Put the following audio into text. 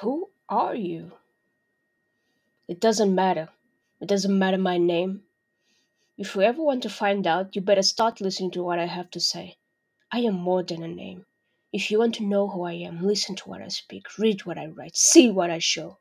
Who are you? It doesn't matter. It doesn't matter my name. If you ever want to find out, you better start listening to what I have to say. I am more than a name. If you want to know who I am, listen to what I speak, read what I write, see what I show.